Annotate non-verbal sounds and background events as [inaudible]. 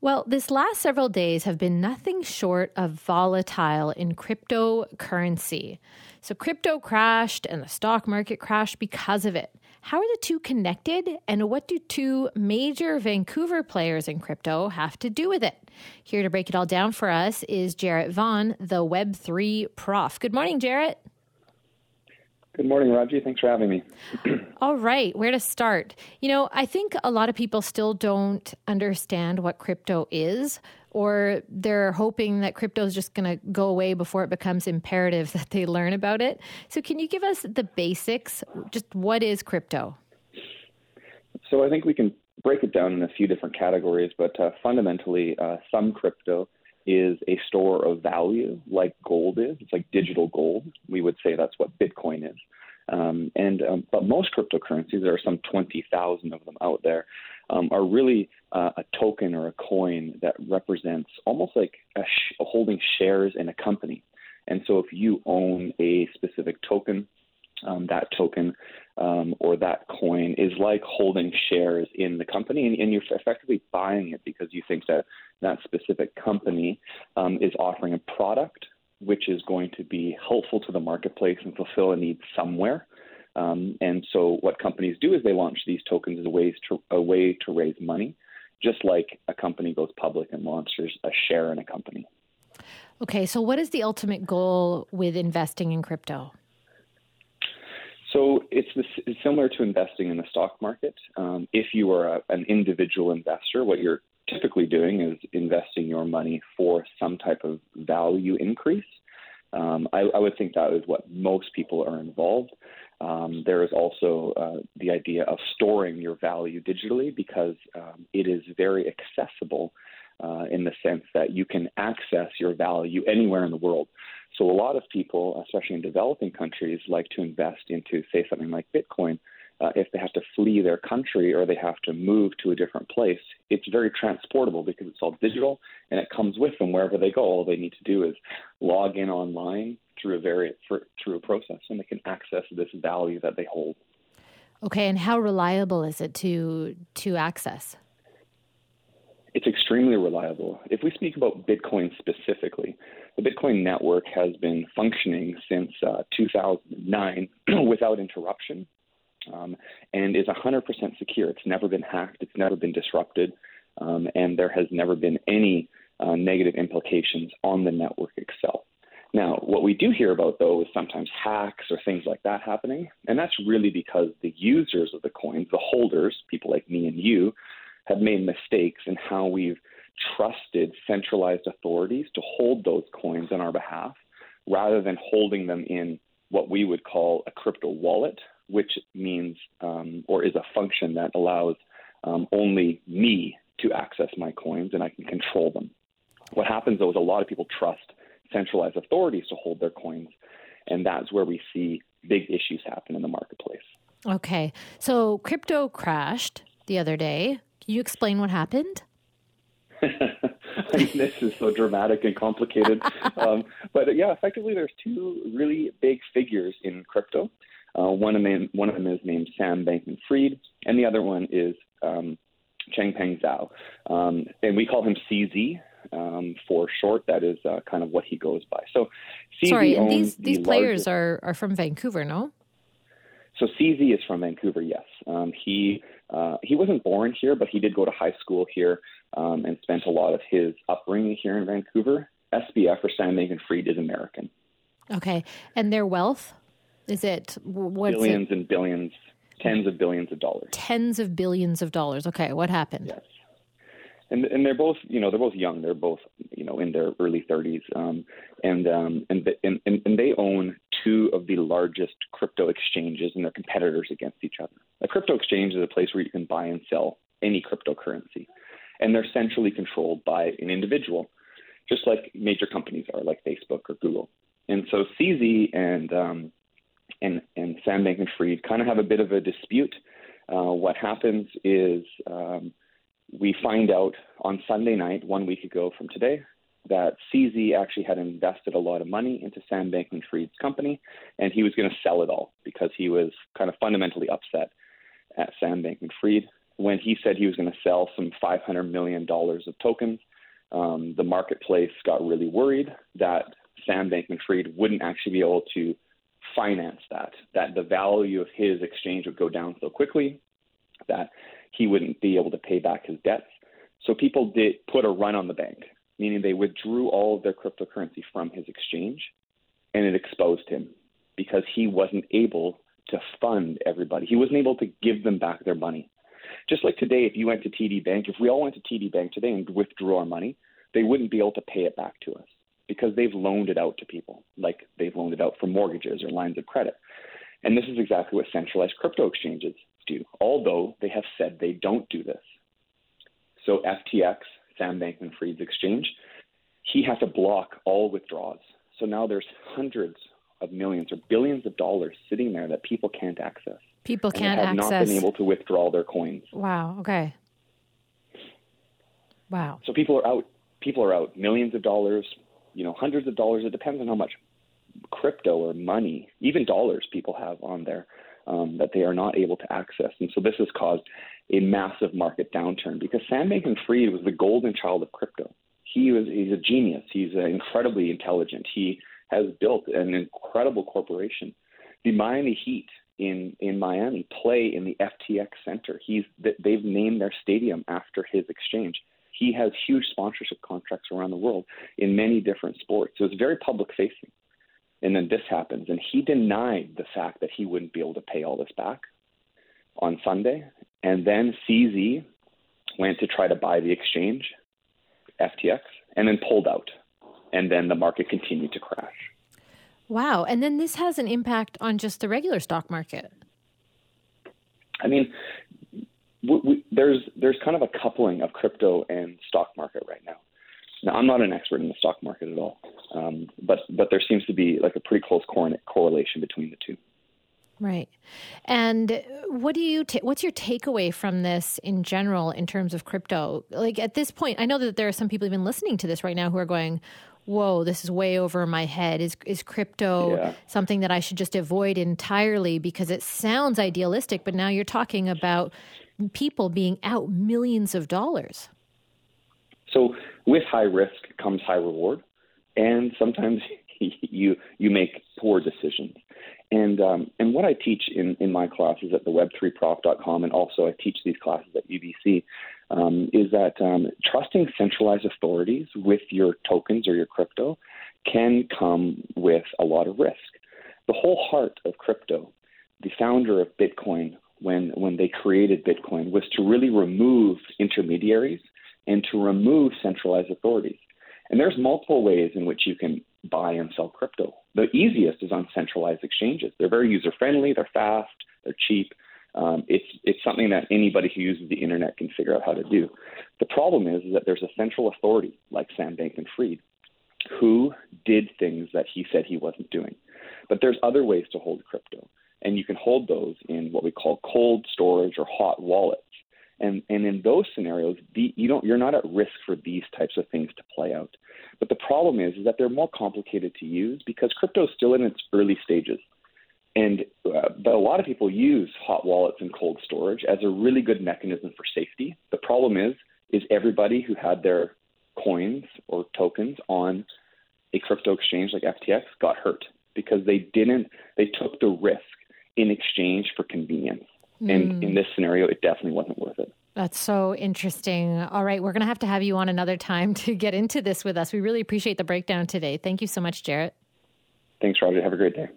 Well, this last several days have been nothing short of volatile in cryptocurrency. So, crypto crashed and the stock market crashed because of it. How are the two connected, and what do two major Vancouver players in crypto have to do with it? Here to break it all down for us is Jarrett Vaughn, the Web3 prof. Good morning, Jarrett. Good morning, Raji. Thanks for having me. [clears throat] All right, where to start? You know, I think a lot of people still don't understand what crypto is, or they're hoping that crypto is just going to go away before it becomes imperative [laughs] that they learn about it. So, can you give us the basics? Just what is crypto? So, I think we can break it down in a few different categories, but uh, fundamentally, uh, some crypto is a store of value like gold is. It's like digital gold. We would say that's what Bitcoin is. And um, but most cryptocurrencies, there are some 20,000 of them out there, um, are really uh, a token or a coin that represents almost like a sh- holding shares in a company. And so if you own a specific token, um, that token um, or that coin is like holding shares in the company, and, and, you're effectively buying it because you think that that specific company um, is offering a product which is going to be helpful to the marketplace and fulfill a need somewhere. Um, and so, what companies do is they launch these tokens as a, ways to, a way to raise money, just like a company goes public and launches a share in a company. Okay, so what is the ultimate goal with investing in crypto? So it's, this, it's similar to investing in the stock market. Um, if you are a, an individual investor, what you're typically doing is investing your money for some type of value increase. Um, I, I, would think that is what most people are involved. Um, there is also uh, the idea of storing your value digitally because um, it is very accessible uh, in the sense that you can access your value anywhere in the world. So a lot of people, especially in developing countries, like to invest into, say, something like Bitcoin uh, if they have to flee their country or they have to move to a different place, it's very transportable because it's all digital and it comes with them wherever they go. All they need to do is log in online through a very through a process, and they can access this value that they hold. Okay, and how reliable is it to to access? It's extremely reliable. If we speak about Bitcoin specifically, the Bitcoin network has been functioning since uh, 2009 [clears throat] without interruption um, and is 100% secure. It's never been hacked, it's never been disrupted, um, and there has never been any uh, negative implications on the network itself. Now, what we do hear about though is sometimes hacks or things like that happening, and that's really because the users of the coins, the holders, people like me and you, have made mistakes in how we've trusted centralized authorities to hold those coins on our behalf rather than holding them in what we would call a crypto wallet, which means um, or is a function that allows um, only me to access my coins and I can control them. What happens though is a lot of people trust centralized authorities to hold their coins, and that's where we see big issues happen in the marketplace. Okay, so crypto crashed the other day. Can you explain what happened? [laughs] I mean, this is so dramatic and complicated. [laughs] um, but yeah, effectively, there's two really big figures in crypto. Uh, one, of them, one of them is named Sam Bankman Fried, and the other one is um, Changpeng Zhao. Um, and we call him CZ um, for short. That is uh, kind of what he goes by. So, CZ Sorry, and these, these the players largest, are, are from Vancouver, no? So CZ is from Vancouver, yes. Um, he uh, he wasn't born here, but he did go to high school here um, and spent a lot of his upbringing here in Vancouver. SBF or Sam Bankman Fried is American. Okay, and their wealth is it what's billions it? and billions, tens of billions of dollars. Tens of billions of dollars. Okay, what happened? Yes, and and they're both you know they're both young. They're both you know in their early 30s, um, and um, and, and and they own two of the largest crypto exchanges, and they're competitors against each other. A crypto exchange is a place where you can buy and sell any cryptocurrency, and they're centrally controlled by an individual, just like major companies are, like Facebook or Google. And so CZ and um, and, and Sam Bankman Fried kind of have a bit of a dispute. Uh, what happens is um, we find out on Sunday night, one week ago from today, that CZ actually had invested a lot of money into Sam Bankman Fried's company, and he was going to sell it all because he was kind of fundamentally upset at Sam Bankman Fried. When he said he was going to sell some $500 million of tokens, um, the marketplace got really worried that Sam Bankman Fried wouldn't actually be able to finance that, that the value of his exchange would go down so quickly that he wouldn't be able to pay back his debts. So people did put a run on the bank, meaning they withdrew all of their cryptocurrency from his exchange, and it exposed him because he wasn't able to fund everybody. He wasn't able to give them back their money. Just like today, if you went to TD Bank, if we all went to TD Bank today and withdrew our money, they wouldn't be able to pay it back to us because they've loaned it out to people, like they've loaned it out for mortgages or lines of credit. And this is exactly what centralized crypto exchanges do, although they have said they don't do this. So FTX, Sam Bankman Fried's exchange, he has to block all withdrawals. So now there's hundreds of millions or billions of dollars sitting there that people can't access. People can't have access. not been able to withdraw their coins. Wow. Okay. Wow. So people are out. People are out. Millions of dollars, you know, hundreds of dollars. It depends on how much crypto or money, even dollars, people have on there um, that they are not able to access. And so this has caused a massive market downturn because Sam Bankman-Fried was the golden child of crypto. He was he's a genius. He's uh, incredibly intelligent. He has built an incredible corporation. The Miami Heat in in Miami play in the FTX Center. He's they've named their stadium after his exchange. He has huge sponsorship contracts around the world in many different sports. So it's very public facing. And then this happens, and he denied the fact that he wouldn't be able to pay all this back on Sunday. And then CZ went to try to buy the exchange, FTX, and then pulled out. And then the market continued to crash. Wow. And then this has an impact on just the regular stock market. I mean, we, we, there's there's kind of a coupling of crypto and stock market right now. Now, I'm not an expert in the stock market at all, um, but but there seems to be like a pretty close correlation between the two. Right. And what do you ta- what's your takeaway from this in general in terms of crypto? Like at this point, I know that there are some people even listening to this right now who are going, "Whoa, this is way over my head. Is is crypto yeah. something that I should just avoid entirely because it sounds idealistic, but now you're talking about people being out millions of dollars." So, with high risk comes high reward, and sometimes [laughs] you you make poor decisions. And um, and what I teach in, in my classes at the web3prof.com, and also I teach these classes at UBC, um, is that um, trusting centralized authorities with your tokens or your crypto can come with a lot of risk. The whole heart of crypto, the founder of Bitcoin, when when they created Bitcoin, was to really remove intermediaries and to remove centralized authorities. And there's multiple ways in which you can buy and sell crypto. The easiest is on centralized exchanges. They're very user friendly, they're fast, they're cheap. Um, it's it's something that anybody who uses the internet can figure out how to do. The problem is, is that there's a central authority like Sam Bankman-Fried who did things that he said he wasn't doing. But there's other ways to hold crypto, and you can hold those in what we call cold storage or hot wallets. And and in those scenarios, the, you don't you're not at risk for these types of things to play out. But the problem is is that they're more complicated to use because crypto is still in its early stages. And uh, but a lot of people use hot wallets and cold storage as a really good mechanism for safety. The problem is is everybody who had their coins or tokens on a crypto exchange like FTX got hurt because they didn't they took the risk in exchange for convenience. Mm. And hmm. in this scenario, it definitely wasn't worth it. That's so interesting. All right, we're going to have to have you on another time to get into this with us. We really appreciate the breakdown today. Thank you so much, Jarrett. Thanks, Roger. Have a great day.